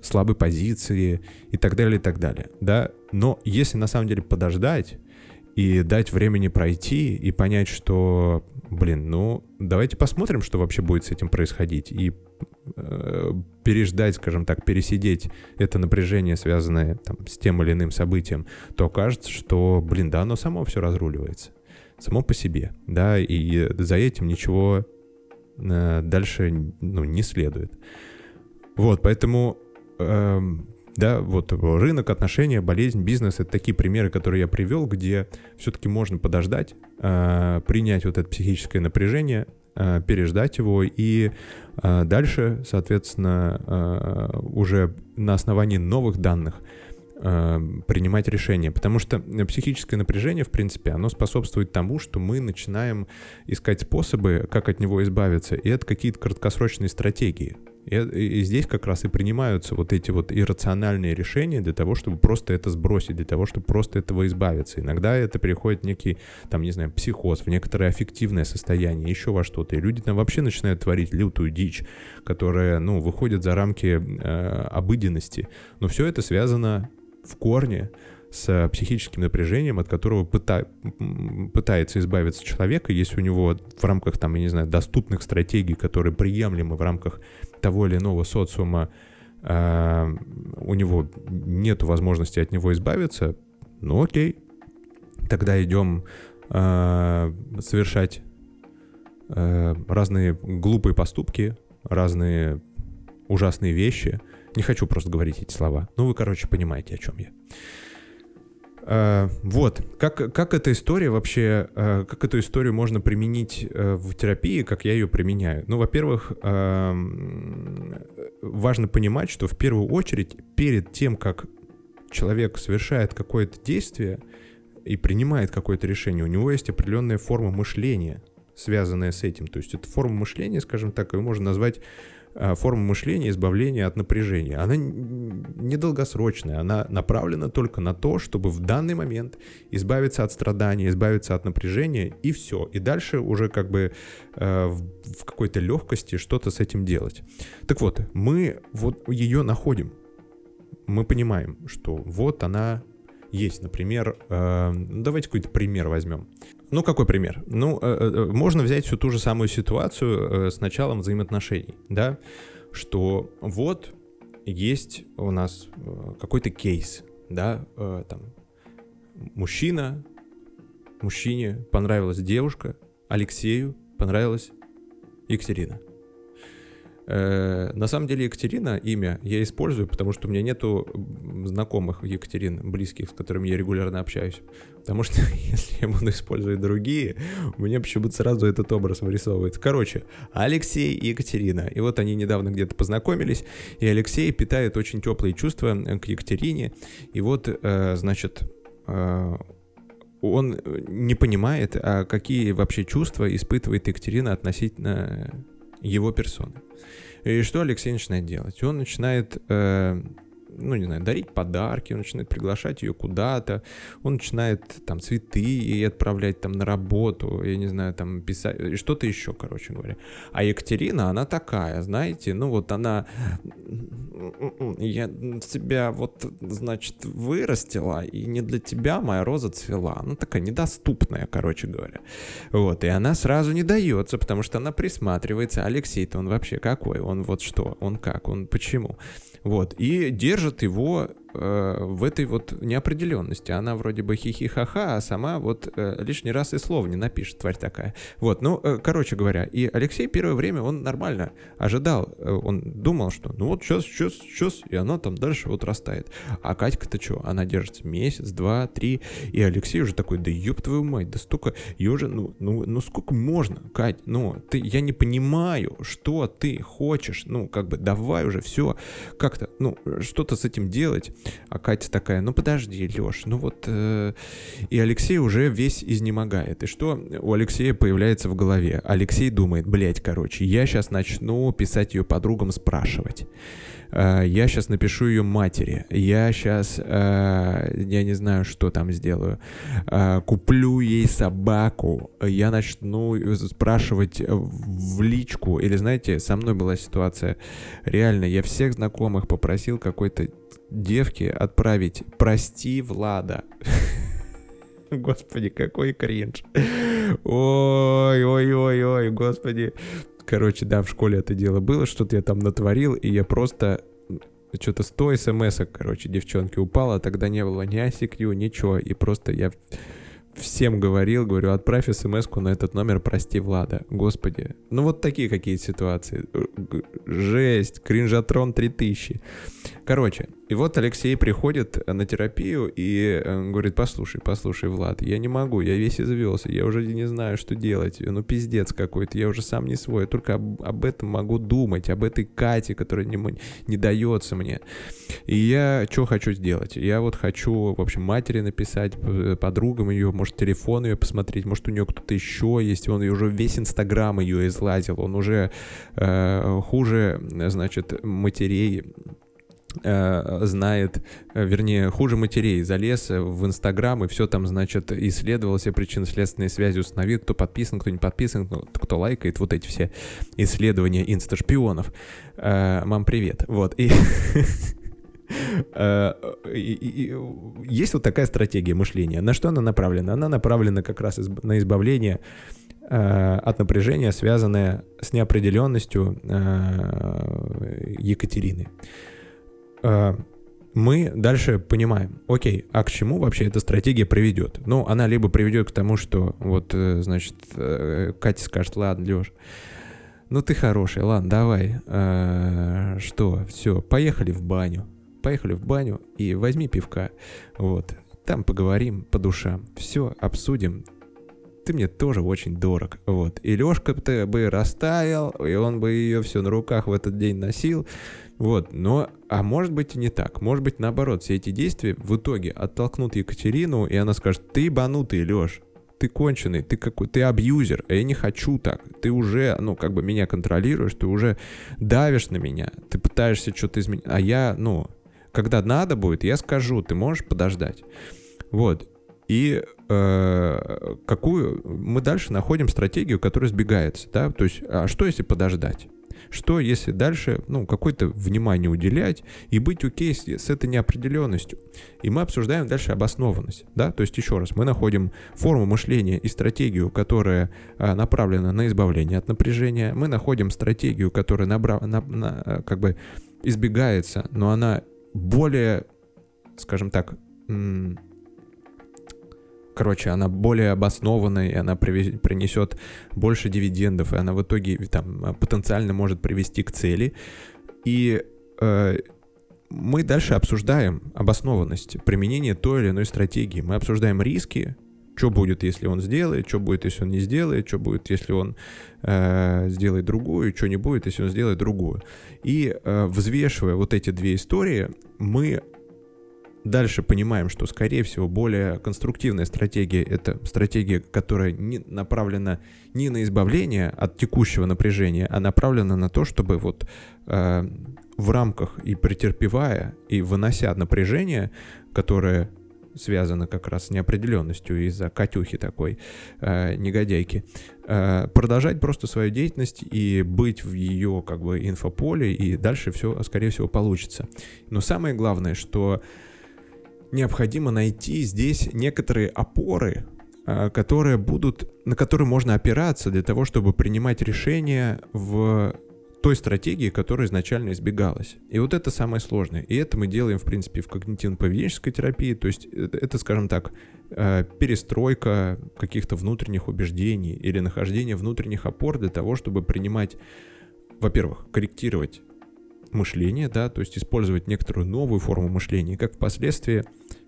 слабой позиции и так далее, и так далее, да, но если на самом деле подождать и дать времени пройти и понять, что, блин, ну, давайте посмотрим, что вообще будет с этим происходить, и э, переждать, скажем так, пересидеть это напряжение, связанное там, с тем или иным событием, то окажется, что, блин, да, оно само все разруливается само по себе, да, и за этим ничего э, дальше ну, не следует. Вот, поэтому, э, да, вот рынок, отношения, болезнь, бизнес — это такие примеры, которые я привел, где все-таки можно подождать, э, принять вот это психическое напряжение, э, переждать его и э, дальше, соответственно, э, уже на основании новых данных — э, принимать решения. Потому что психическое напряжение, в принципе, оно способствует тому, что мы начинаем искать способы, как от него избавиться. И это какие-то краткосрочные стратегии. И, здесь как раз и принимаются вот эти вот иррациональные решения для того, чтобы просто это сбросить, для того, чтобы просто этого избавиться. Иногда это переходит в некий, там, не знаю, психоз, в некоторое аффективное состояние, еще во что-то. И люди там вообще начинают творить лютую дичь, которая, ну, выходит за рамки э, обыденности. Но все это связано в корне с психическим напряжением, от которого пыта... пытается избавиться человек, и если у него в рамках, там, я не знаю, доступных стратегий, которые приемлемы в рамках того или иного социума, э, у него нет возможности от него избавиться, ну окей, тогда идем э, совершать э, разные глупые поступки, разные ужасные вещи — не хочу просто говорить эти слова. Ну, вы, короче, понимаете, о чем я. Uh, вот, как, как эта история вообще, uh, как эту историю можно применить uh, в терапии, как я ее применяю? Ну, во-первых, важно понимать, что в первую очередь перед тем, как человек совершает какое-то действие и принимает какое-то решение, у него есть определенная форма мышления, связанная с этим. То есть это форма мышления, скажем так, ее можно назвать Э, форма мышления избавления от напряжения. Она недолгосрочная, она направлена только на то, чтобы в данный момент избавиться от страдания, избавиться от напряжения и все. И дальше уже как бы э, в, какой-то легкости что-то с этим делать. Так вот, мы вот ее находим. Мы понимаем, что вот она есть. Например, э, давайте какой-то пример возьмем. Ну, какой пример? Ну, э, э, можно взять всю ту же самую ситуацию с началом взаимоотношений, да, что вот есть у нас какой-то кейс, да, там, мужчина, мужчине понравилась девушка, Алексею понравилась Екатерина. Э, на самом деле Екатерина имя я использую, потому что у меня нету знакомых Екатерин, близких, с которыми я регулярно общаюсь. Потому что если я буду использовать другие, у меня почему-то сразу этот образ вырисовывается. Короче, Алексей и Екатерина. И вот они недавно где-то познакомились, и Алексей питает очень теплые чувства к Екатерине. И вот, э, значит, э, он не понимает, а какие вообще чувства испытывает Екатерина относительно его персоны. И что Алексей начинает делать? Он начинает, э, ну, не знаю, дарить подарки, он начинает приглашать ее куда-то, он начинает там цветы ей отправлять там на работу, я не знаю, там писать, и что-то еще, короче говоря. А Екатерина, она такая, знаете, ну вот она, я тебя вот, значит, вырастила, и не для тебя моя роза цвела. Ну, такая недоступная, короче говоря. Вот, и она сразу не дается, потому что она присматривается. Алексей-то он вообще какой? Он вот что? Он как? Он почему? Вот, и держит его э, в этой вот неопределенности. Она вроде бы хихи-ха-ха, а сама вот э, лишний раз и слов не напишет, тварь такая. Вот, ну, э, короче говоря, и Алексей первое время, он нормально ожидал, э, он думал, что ну вот сейчас, сейчас, сейчас, и она там дальше вот растает. А Катька-то что, она держится месяц, два, три, и Алексей уже такой, да ёб твою мать, да столько, и уже, ну, ну, ну сколько можно, Кать, ну, ты, я не понимаю, что ты хочешь, ну, как бы, давай уже все, как-то, ну, что-то с этим делать. А Катя такая, ну подожди, Леш, ну вот... Э... И Алексей уже весь изнемогает. И что у Алексея появляется в голове? Алексей думает, блядь, короче, я сейчас начну писать ее подругам, спрашивать. Э, я сейчас напишу ее матери, я сейчас, э, я не знаю, что там сделаю, э, куплю ей собаку, я начну спрашивать в личку, или знаете, со мной была ситуация, реально, я всех знакомых попросил какой-то девке отправить «Прости, Влада». Господи, какой кринж. Ой, ой, ой, ой, господи. Короче, да, в школе это дело было, что-то я там натворил, и я просто что-то 100 смс короче, девчонки упало, тогда не было ни ICQ, ничего, и просто я всем говорил, говорю, отправь смс на этот номер, прости, Влада. Господи. Ну вот такие какие ситуации. Жесть, кринжатрон 3000. Короче, и вот Алексей приходит на терапию и э, говорит, послушай, послушай, Влад, я не могу, я весь извелся, я уже не знаю, что делать, ну пиздец какой-то, я уже сам не свой, я только об, об этом могу думать, об этой Кате, которая не, не дается мне. И я что хочу сделать? Я вот хочу, в общем, матери написать, подругам ее, может, телефон ее посмотреть, может, у нее кто-то еще есть, он уже весь Инстаграм ее излазил, он уже э, хуже, значит, матерей Э, знает, э, вернее, хуже матерей, залез в Инстаграм и все там, значит, исследовал все причинно-следственные связи, установил, кто подписан, кто не подписан, кто лайкает, вот эти все исследования инсташпионов. Э, мам, привет. Вот, и... Есть вот такая стратегия мышления. На что она направлена? Она направлена как раз на избавление от напряжения, связанное с неопределенностью Екатерины. Э, мы дальше понимаем, окей, а к чему вообще эта стратегия приведет? Ну, она либо приведет к тому, что вот, э, значит, э, Катя скажет, ладно, Леш, ну ты хороший, ладно, давай, что, все, поехали в баню, поехали в баню и возьми пивка, вот, там поговорим по душам, все, обсудим, ты мне тоже очень дорог, вот, и Лешка бы растаял, и он бы ее все на руках в этот день носил, вот, но, а может быть и не так. Может быть наоборот, все эти действия в итоге оттолкнут Екатерину, и она скажет, ты ебанутый, Леш, ты конченый, ты какой, ты абьюзер, а я не хочу так. Ты уже, ну, как бы меня контролируешь, ты уже давишь на меня, ты пытаешься что-то изменить. А я, ну, когда надо будет, я скажу, ты можешь подождать. Вот. И э, какую мы дальше находим стратегию, которая сбегается, да, то есть, а что если подождать? Что, если дальше, ну, какое-то внимание уделять и быть окей с, с этой неопределенностью? И мы обсуждаем дальше обоснованность, да, то есть еще раз, мы находим форму мышления и стратегию, которая а, направлена на избавление от напряжения, мы находим стратегию, которая набра, на, на, как бы избегается, но она более, скажем так, короче, она более обоснованная, и она принесет больше дивидендов, и она в итоге там потенциально может привести к цели. И э, мы дальше обсуждаем обоснованность применения той или иной стратегии. Мы обсуждаем риски, что будет, если он сделает, что будет, если он не сделает, что будет, если он э, сделает другую, что не будет, если он сделает другую. И э, взвешивая вот эти две истории, мы дальше понимаем, что, скорее всего, более конструктивная стратегия — это стратегия, которая не направлена не на избавление от текущего напряжения, а направлена на то, чтобы вот э, в рамках и претерпевая, и вынося напряжение, которое связано как раз с неопределенностью из-за Катюхи такой, э, негодяйки. Э, продолжать просто свою деятельность и быть в ее как бы инфополе, и дальше все, скорее всего, получится. Но самое главное, что необходимо найти здесь некоторые опоры, э, которые будут, на которые можно опираться для того, чтобы принимать решения в той стратегии, которая изначально избегалась. И вот это самое сложное. И это мы делаем, в принципе, в когнитивно-поведенческой терапии. То есть это, это скажем так, э, перестройка каких-то внутренних убеждений или нахождение внутренних опор для того, чтобы принимать, во-первых, корректировать мышление, да, то есть использовать некоторую новую форму мышления, как впоследствии,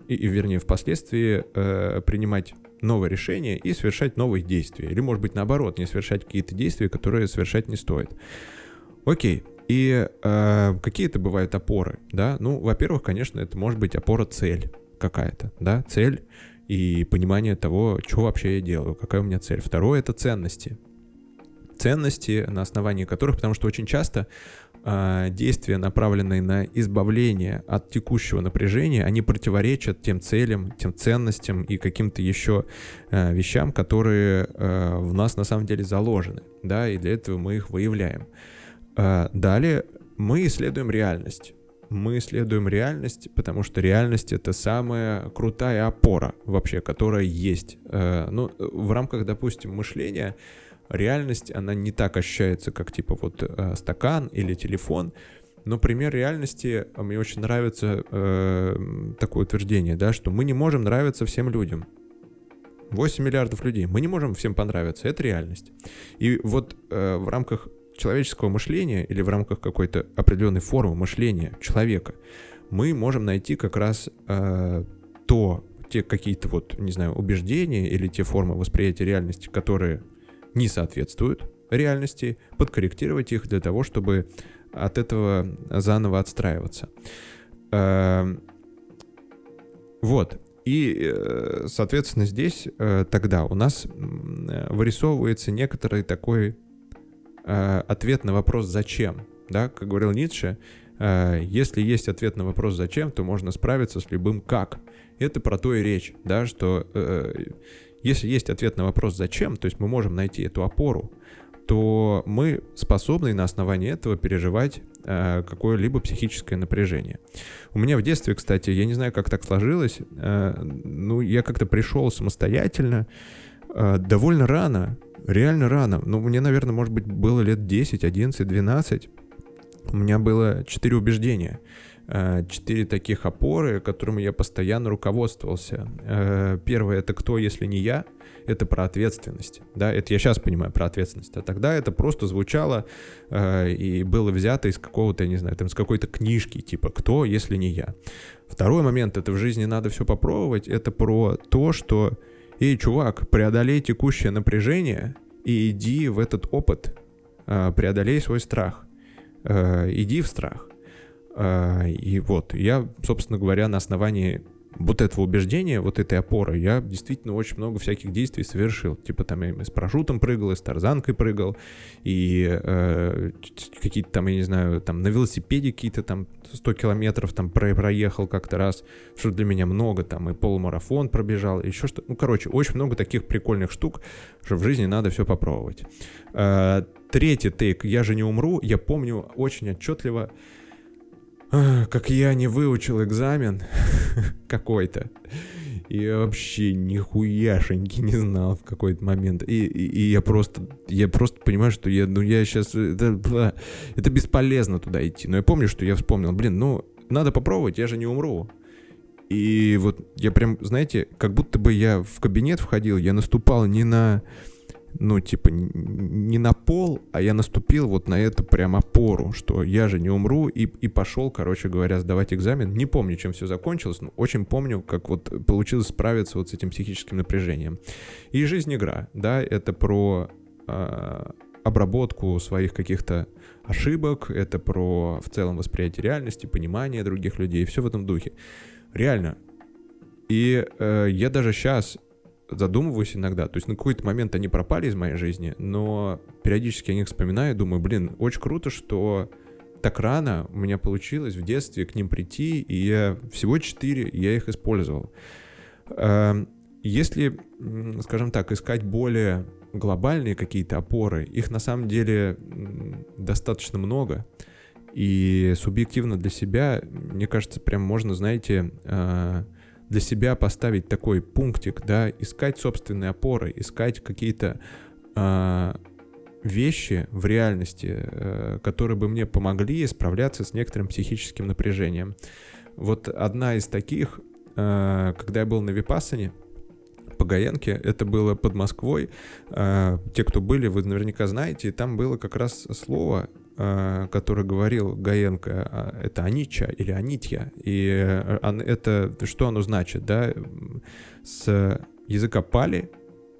и, и вернее, впоследствии э, принимать новое решение и совершать новые действия. Или, может быть, наоборот, не совершать какие-то действия, которые совершать не стоит. Окей. И э, какие это бывают опоры, да? Ну, во-первых, конечно, это может быть опора-цель какая-то, да, цель и понимание того, что вообще я делаю, какая у меня цель. Второе — это ценности. Ценности, на основании которых, потому что очень часто э, действия, направленные на избавление от текущего напряжения, они противоречат тем целям, тем ценностям и каким-то еще э, вещам, которые э, в нас на самом деле заложены, да, и для этого мы их выявляем. А, далее мы исследуем реальность. Мы исследуем реальность, потому что реальность это самая крутая опора вообще, которая есть. А, ну, в рамках, допустим, мышления реальность, она не так ощущается, как типа вот а, стакан или телефон. Но пример реальности, мне очень нравится э, такое утверждение, да, что мы не можем нравиться всем людям. 8 миллиардов людей. Мы не можем всем понравиться. Это реальность. И вот э, в рамках человеческого мышления или в рамках какой-то определенной формы мышления человека мы можем найти как раз э, то, те какие-то вот, не знаю, убеждения или те формы восприятия реальности, которые не соответствуют реальности, подкорректировать их для того, чтобы от этого заново отстраиваться. Э, вот. И, э, соответственно, здесь э, тогда у нас вырисовывается некоторый такой э, ответ на вопрос «зачем?». Да, как говорил Ницше, э, если есть ответ на вопрос «зачем?», то можно справиться с любым «как?». Это про то и речь, да, что э, если есть ответ на вопрос «зачем?», то есть мы можем найти эту опору, то мы способны на основании этого переживать э, какое-либо психическое напряжение. У меня в детстве, кстати, я не знаю, как так сложилось, э, ну, я как-то пришел самостоятельно, э, довольно рано реально рано. Ну, мне, наверное, может быть, было лет 10, 11, 12. У меня было четыре убеждения. Э, четыре таких опоры, которыми я постоянно руководствовался. Э, первое — это кто, если не я? Это про ответственность. Да, это я сейчас понимаю про ответственность. А тогда это просто звучало э, и было взято из какого-то, я не знаю, там, из какой-то книжки, типа «Кто, если не я?». Второй момент — это в жизни надо все попробовать. Это про то, что Эй, чувак, преодолей текущее напряжение и иди в этот опыт, преодолей свой страх, иди в страх. А, и вот, я, собственно говоря, на основании вот этого убеждения, вот этой опоры, я действительно очень много всяких действий совершил. Типа там я с парашютом прыгал, и с тарзанкой прыгал, и э, какие-то там, я не знаю, там на велосипеде какие-то там 100 километров там про проехал как-то раз, что для меня много, там и полумарафон пробежал, и еще что Ну, короче, очень много таких прикольных штук, что в жизни надо все попробовать. Э, третий тейк «Я же не умру» я помню очень отчетливо, как я не выучил экзамен какой-то. И вообще нихуяшеньки не знал в какой-то момент. И, и, и я просто, я просто понимаю, что я, ну я сейчас, это, это бесполезно туда идти. Но я помню, что я вспомнил, блин, ну надо попробовать, я же не умру. И вот я прям, знаете, как будто бы я в кабинет входил, я наступал не на ну, типа, не на пол, а я наступил вот на эту прям опору, что я же не умру, и, и пошел, короче говоря, сдавать экзамен. Не помню, чем все закончилось, но очень помню, как вот получилось справиться вот с этим психическим напряжением. И жизнь игра, да, это про э, обработку своих каких-то ошибок, это про в целом восприятие реальности, понимание других людей, все в этом духе. Реально. И э, я даже сейчас задумываюсь иногда. То есть на какой-то момент они пропали из моей жизни, но периодически я них вспоминаю и думаю, блин, очень круто, что так рано у меня получилось в детстве к ним прийти, и я всего четыре, я их использовал. Эм, если, скажем так, искать более глобальные какие-то опоры, их на самом деле достаточно много. И субъективно для себя, мне кажется, прям можно, знаете, э, для себя поставить такой пунктик, да, искать собственные опоры, искать какие-то э, вещи в реальности, э, которые бы мне помогли справляться с некоторым психическим напряжением. Вот одна из таких, когда я был на Випассане, по Гаенке, это было под Москвой. Те, кто были, вы наверняка знаете, там было как раз слово Э, который говорил Гаенко, а, это Анича или Анитья, и э, это что оно значит, да, с языка пали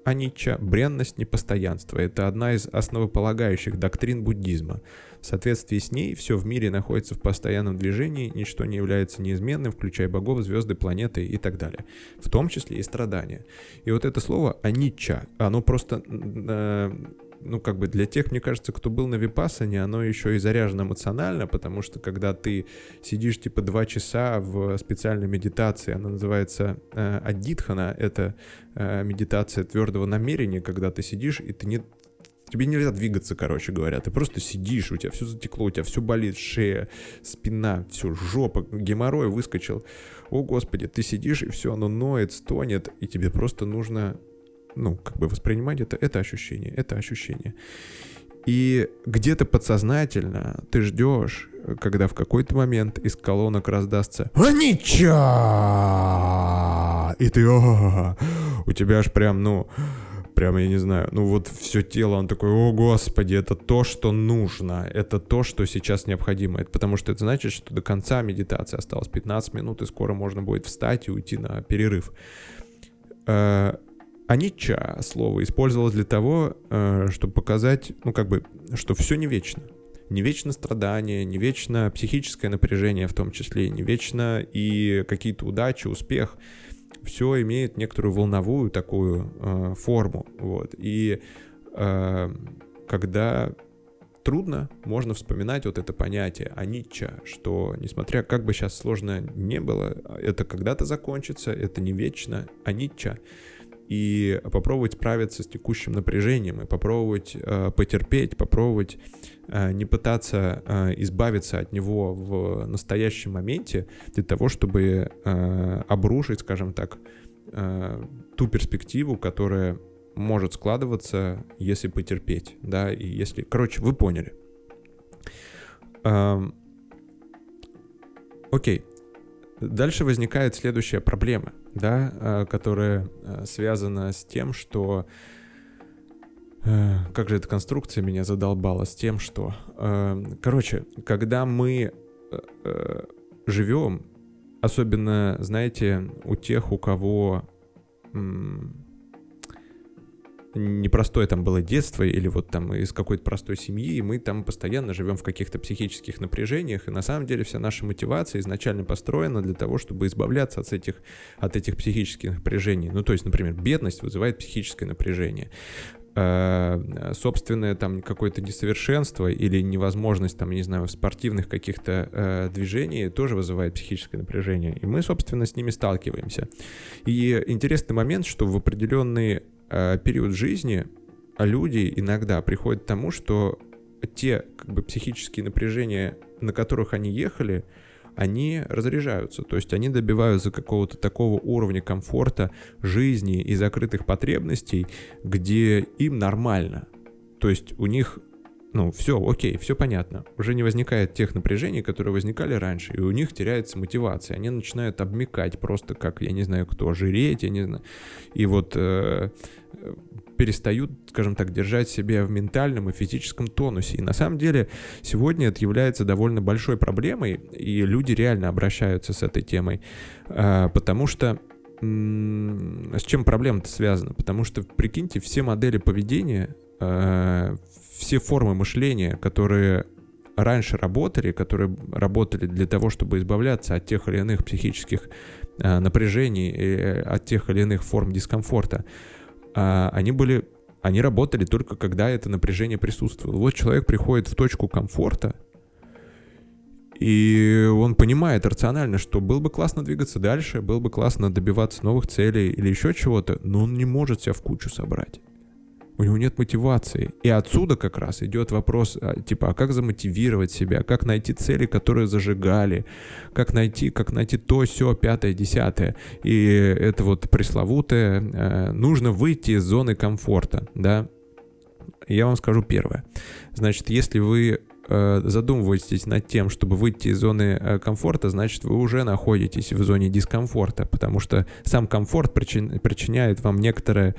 Анича, бренность, непостоянство. Это одна из основополагающих доктрин буддизма. В соответствии с ней все в мире находится в постоянном движении, ничто не является неизменным, включая богов, звезды, планеты и так далее. В том числе и страдания. И вот это слово «анича», оно просто э, ну, как бы для тех, мне кажется, кто был на Випассане, оно еще и заряжено эмоционально, потому что когда ты сидишь типа два часа в специальной медитации, она называется э, Аддитхана, это э, медитация твердого намерения, когда ты сидишь и ты не Тебе нельзя двигаться, короче говоря. Ты просто сидишь, у тебя все затекло, у тебя все болит, шея, спина, все, жопа, геморрой выскочил. О, Господи, ты сидишь, и все, оно ноет, стонет, и тебе просто нужно ну, как бы воспринимать это, это ощущение, это ощущение. И где-то подсознательно ты ждешь, когда в какой-то момент из колонок раздастся «Анича!» И ты, о, у тебя аж прям, ну, прям, я не знаю, ну вот все тело, он такой, о господи, это то, что нужно, это то, что сейчас необходимо. Это потому что это значит, что до конца медитации осталось 15 минут, и скоро можно будет встать и уйти на перерыв. Э, Анича слово использовалось для того, э, чтобы показать, ну как бы, что все не вечно. Не вечно страдания, не вечно психическое напряжение в том числе, не вечно и какие-то удачи, успех. Все имеет некоторую волновую такую э, форму. Вот. И э, когда трудно, можно вспоминать вот это понятие анича, что несмотря как бы сейчас сложно не было, это когда-то закончится, это не вечно, анича и попробовать справиться с текущим напряжением, и попробовать э, потерпеть, попробовать э, не пытаться э, избавиться от него в настоящем моменте для того, чтобы э, обрушить, скажем так, э, ту перспективу, которая может складываться, если потерпеть, да, и если... Короче, вы поняли. Эм... Окей. Дальше возникает следующая проблема — да, э, которая э, связана с тем, что э, как же эта конструкция меня задолбала с тем, что, короче, когда мы живем, особенно, знаете, у тех, у кого непростое там было детство или вот там из какой-то простой семьи, и мы там постоянно живем в каких-то психических напряжениях, и на самом деле вся наша мотивация изначально построена для того, чтобы избавляться от этих, от этих психических напряжений. Ну, то есть, например, бедность вызывает психическое напряжение э, собственное там какое-то несовершенство или невозможность там, не знаю, спортивных каких-то э, движений тоже вызывает психическое напряжение. И мы, собственно, с ними сталкиваемся. И интересный момент, что в определенные период жизни люди иногда приходят к тому, что те как бы психические напряжения, на которых они ехали, они разряжаются, то есть они добиваются какого-то такого уровня комфорта жизни и закрытых потребностей, где им нормально. То есть у них ну, все, окей, все понятно. Уже не возникает тех напряжений, которые возникали раньше, и у них теряется мотивация. Они начинают обмекать просто как, я не знаю кто, жиреть, я не знаю. И вот э, перестают, скажем так, держать себя в ментальном и физическом тонусе. И на самом деле сегодня это является довольно большой проблемой, и люди реально обращаются с этой темой, э, потому что с чем проблема-то связана? Потому что, прикиньте, все модели поведения, э, все формы мышления, которые раньше работали, которые работали для того, чтобы избавляться от тех или иных психических э, напряжений, и от тех или иных форм дискомфорта, э, они были, они работали только когда это напряжение присутствовало. Вот человек приходит в точку комфорта, И он понимает рационально, что было бы классно двигаться дальше, было бы классно добиваться новых целей или еще чего-то, но он не может себя в кучу собрать. У него нет мотивации. И отсюда как раз идет вопрос, а, типа, а как замотивировать себя, как найти цели, которые зажигали, как найти, как найти то, все, пятое, десятое. И это вот пресловутое, э, нужно выйти из зоны комфорта, да. Я вам скажу первое. Значит, если вы Э, задумываетесь над тем, чтобы выйти из зоны э, комфорта, значит, вы уже находитесь в зоне дискомфорта, потому что сам комфорт причин, причиняет вам некоторое,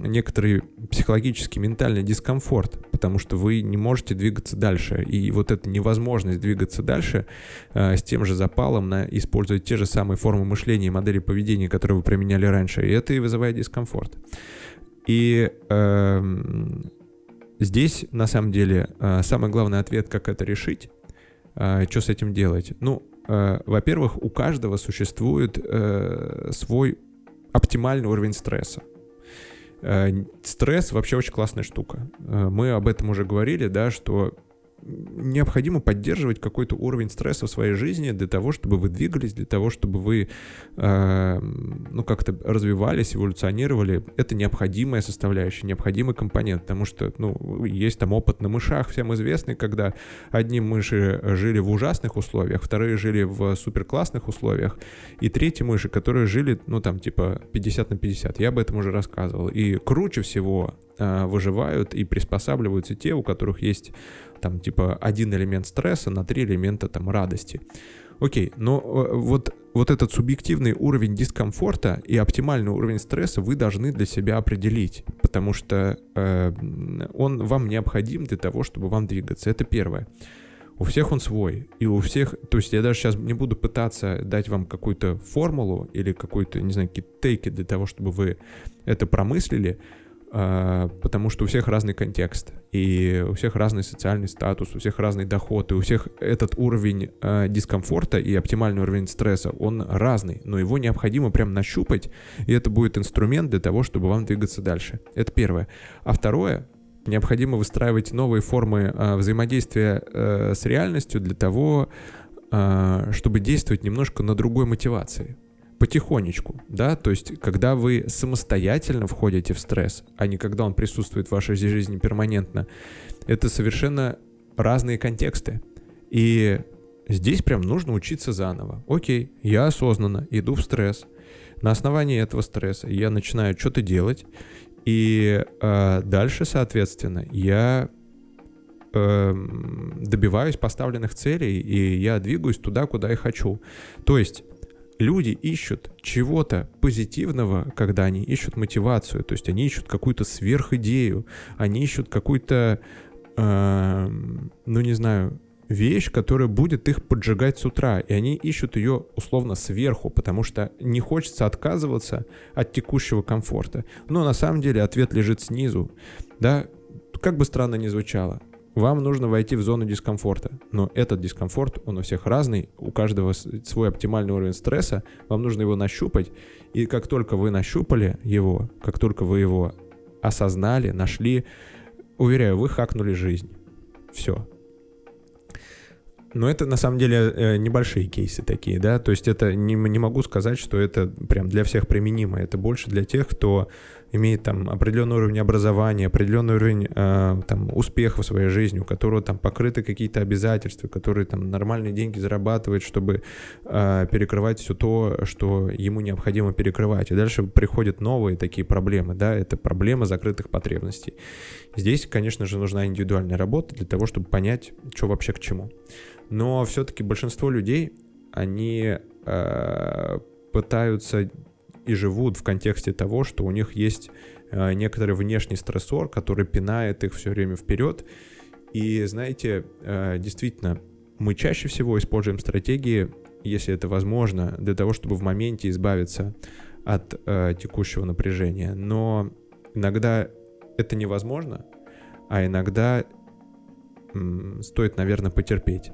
некоторый психологический, ментальный дискомфорт, потому что вы не можете двигаться дальше. И вот эта невозможность двигаться дальше э, с тем же запалом на использовать те же самые формы мышления и модели поведения, которые вы применяли раньше, и это и вызывает дискомфорт. И э, Здесь, на самом деле, э, самый главный ответ, как это решить, э, что с этим делать. Ну, э, во-первых, у каждого существует свой оптимальный уровень стресса. Стресс вообще очень классная штука. Мы об этом уже говорили, да, что необходимо поддерживать какой-то уровень стресса в своей жизни для того, чтобы вы двигались, для того, чтобы вы, э, ну, как-то развивались, эволюционировали. Это необходимая составляющая, необходимый компонент, потому что, ну, есть там опыт на мышах, всем известный, когда одни мыши жили в ужасных условиях, вторые жили в суперклассных условиях, и третьи мыши, которые жили, ну, там, типа 50 на 50. Я об этом уже рассказывал. И круче всего э, выживают и приспосабливаются те, у которых есть там типа один элемент стресса на три элемента там радости. Окей, но э, вот, вот этот субъективный уровень дискомфорта и оптимальный уровень стресса вы должны для себя определить, потому что э, он вам необходим для того, чтобы вам двигаться. Это первое. У всех он свой, и у всех, то есть я даже сейчас не буду пытаться дать вам какую-то формулу или какой-то, не знаю, какие-то тейки для того, чтобы вы это промыслили, потому что у всех разный контекст, и у всех разный социальный статус, у всех разный доход, и у всех этот уровень э, дискомфорта и оптимальный уровень стресса, он разный, но его необходимо прям нащупать, и это будет инструмент для того, чтобы вам двигаться дальше. Это первое. А второе, необходимо выстраивать новые формы э, взаимодействия э, с реальностью для того, чтобы действовать немножко на другой мотивации потихонечку, да, то есть когда вы самостоятельно входите в стресс, а не когда он присутствует в вашей жизни перманентно, это совершенно разные контексты. И здесь прям нужно учиться заново. Окей, я осознанно иду в стресс. На основании этого стресса я начинаю что-то делать, и э, дальше, соответственно, я э, добиваюсь поставленных целей, и я двигаюсь туда, куда я хочу. То есть люди ищут чего-то позитивного, когда они ищут мотивацию, то есть они ищут какую-то сверхидею, они ищут какую-то, э, ну не знаю, вещь, которая будет их поджигать с утра, и они ищут ее условно сверху, потому что не хочется отказываться от текущего комфорта. Но на самом деле ответ лежит снизу, да, как бы странно ни звучало. Вам нужно войти в зону дискомфорта, но этот дискомфорт, он у всех разный, у каждого свой оптимальный уровень стресса, вам нужно его нащупать, и как только вы нащупали его, как только вы его осознали, нашли, уверяю, вы хакнули жизнь. Все. Но это на самом деле э, небольшие кейсы такие, да, то есть это не, не могу сказать, что это прям для всех применимо, это больше для тех, кто имеет там определенный уровень образования, определенный уровень э, там успеха в своей жизни, у которого там покрыты какие-то обязательства, который там нормальные деньги зарабатывает, чтобы э, перекрывать все то, что ему необходимо перекрывать. И дальше приходят новые такие проблемы, да, это проблема закрытых потребностей. Здесь, конечно же, нужна индивидуальная работа для того, чтобы понять, что вообще к чему. Но все-таки большинство людей, они э, пытаются и живут в контексте того, что у них есть э, некоторый внешний стрессор, который пинает их все время вперед. И знаете, э, действительно, мы чаще всего используем стратегии, если это возможно, для того, чтобы в моменте избавиться от э, текущего напряжения. Но иногда это невозможно, а иногда стоит, наверное, потерпеть.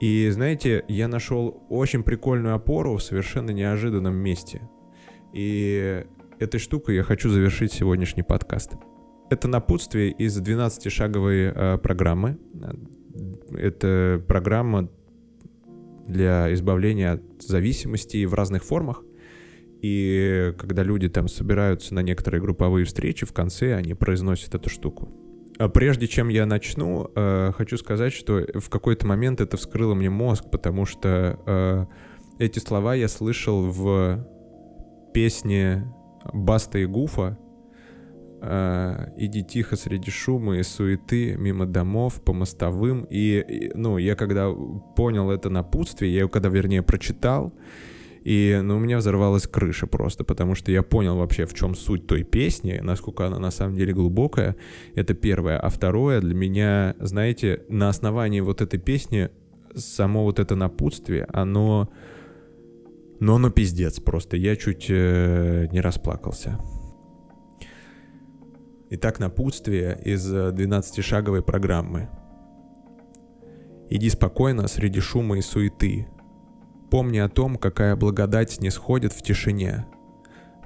И знаете, я нашел очень прикольную опору в совершенно неожиданном месте. И этой штукой я хочу завершить сегодняшний подкаст. Это напутствие из 12-шаговой э, программы. это программа для избавления от зависимости в разных формах. И когда люди там собираются на некоторые групповые встречи, в конце они произносят эту штуку. А прежде чем я начну, э, хочу сказать, что в какой-то момент это вскрыло мне мозг, потому что э, эти слова я слышал в песне Баста и Гуфа э, «Иди тихо среди шума и суеты, мимо домов, по мостовым». И ну, я когда понял это напутствие, я его когда, вернее, прочитал, и, ну, у меня взорвалась крыша просто, потому что я понял вообще, в чем суть той песни, насколько она на самом деле глубокая. Это первое. А второе, для меня, знаете, на основании вот этой песни само вот это напутствие, оно... Но оно пиздец просто. Я чуть э, не расплакался. Итак, напутствие из 12-шаговой программы. Иди спокойно среди шума и суеты, Помни о том, какая благодать не сходит в тишине.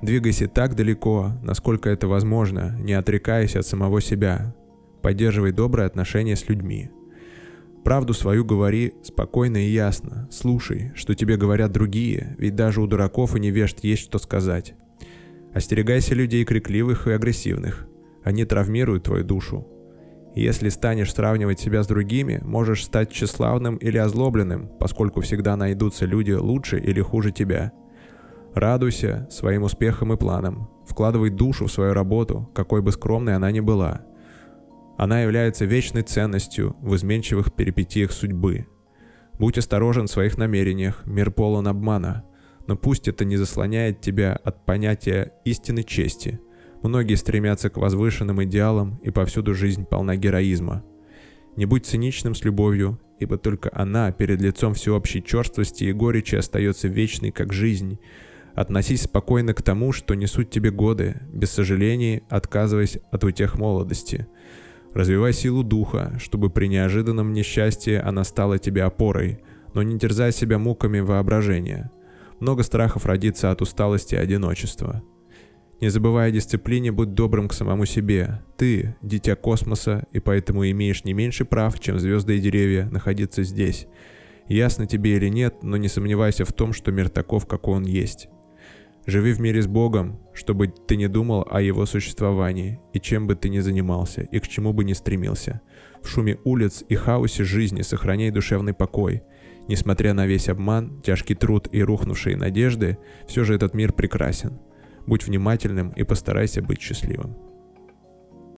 Двигайся так далеко, насколько это возможно, не отрекаясь от самого себя. Поддерживай добрые отношения с людьми. Правду свою говори спокойно и ясно. Слушай, что тебе говорят другие, ведь даже у дураков и невежд есть что сказать. Остерегайся людей крикливых и агрессивных. Они травмируют твою душу. Если станешь сравнивать себя с другими, можешь стать тщеславным или озлобленным, поскольку всегда найдутся люди лучше или хуже тебя. Радуйся своим успехам и планам. Вкладывай душу в свою работу, какой бы скромной она ни была. Она является вечной ценностью в изменчивых перипетиях судьбы. Будь осторожен в своих намерениях, мир полон обмана, но пусть это не заслоняет тебя от понятия истины чести – Многие стремятся к возвышенным идеалам, и повсюду жизнь полна героизма. Не будь циничным с любовью, ибо только она перед лицом всеобщей черствости и горечи остается вечной, как жизнь. Относись спокойно к тому, что несут тебе годы, без сожалений отказываясь от утех молодости. Развивай силу духа, чтобы при неожиданном несчастье она стала тебе опорой, но не терзай себя муками воображения. Много страхов родится от усталости и одиночества. Не забывая о дисциплине, будь добрым к самому себе. Ты – дитя космоса, и поэтому имеешь не меньше прав, чем звезды и деревья, находиться здесь. Ясно тебе или нет, но не сомневайся в том, что мир таков, какой он есть. Живи в мире с Богом, чтобы ты не думал о его существовании, и чем бы ты ни занимался, и к чему бы ни стремился. В шуме улиц и хаосе жизни сохраняй душевный покой. Несмотря на весь обман, тяжкий труд и рухнувшие надежды, все же этот мир прекрасен – Будь внимательным и постарайся быть счастливым.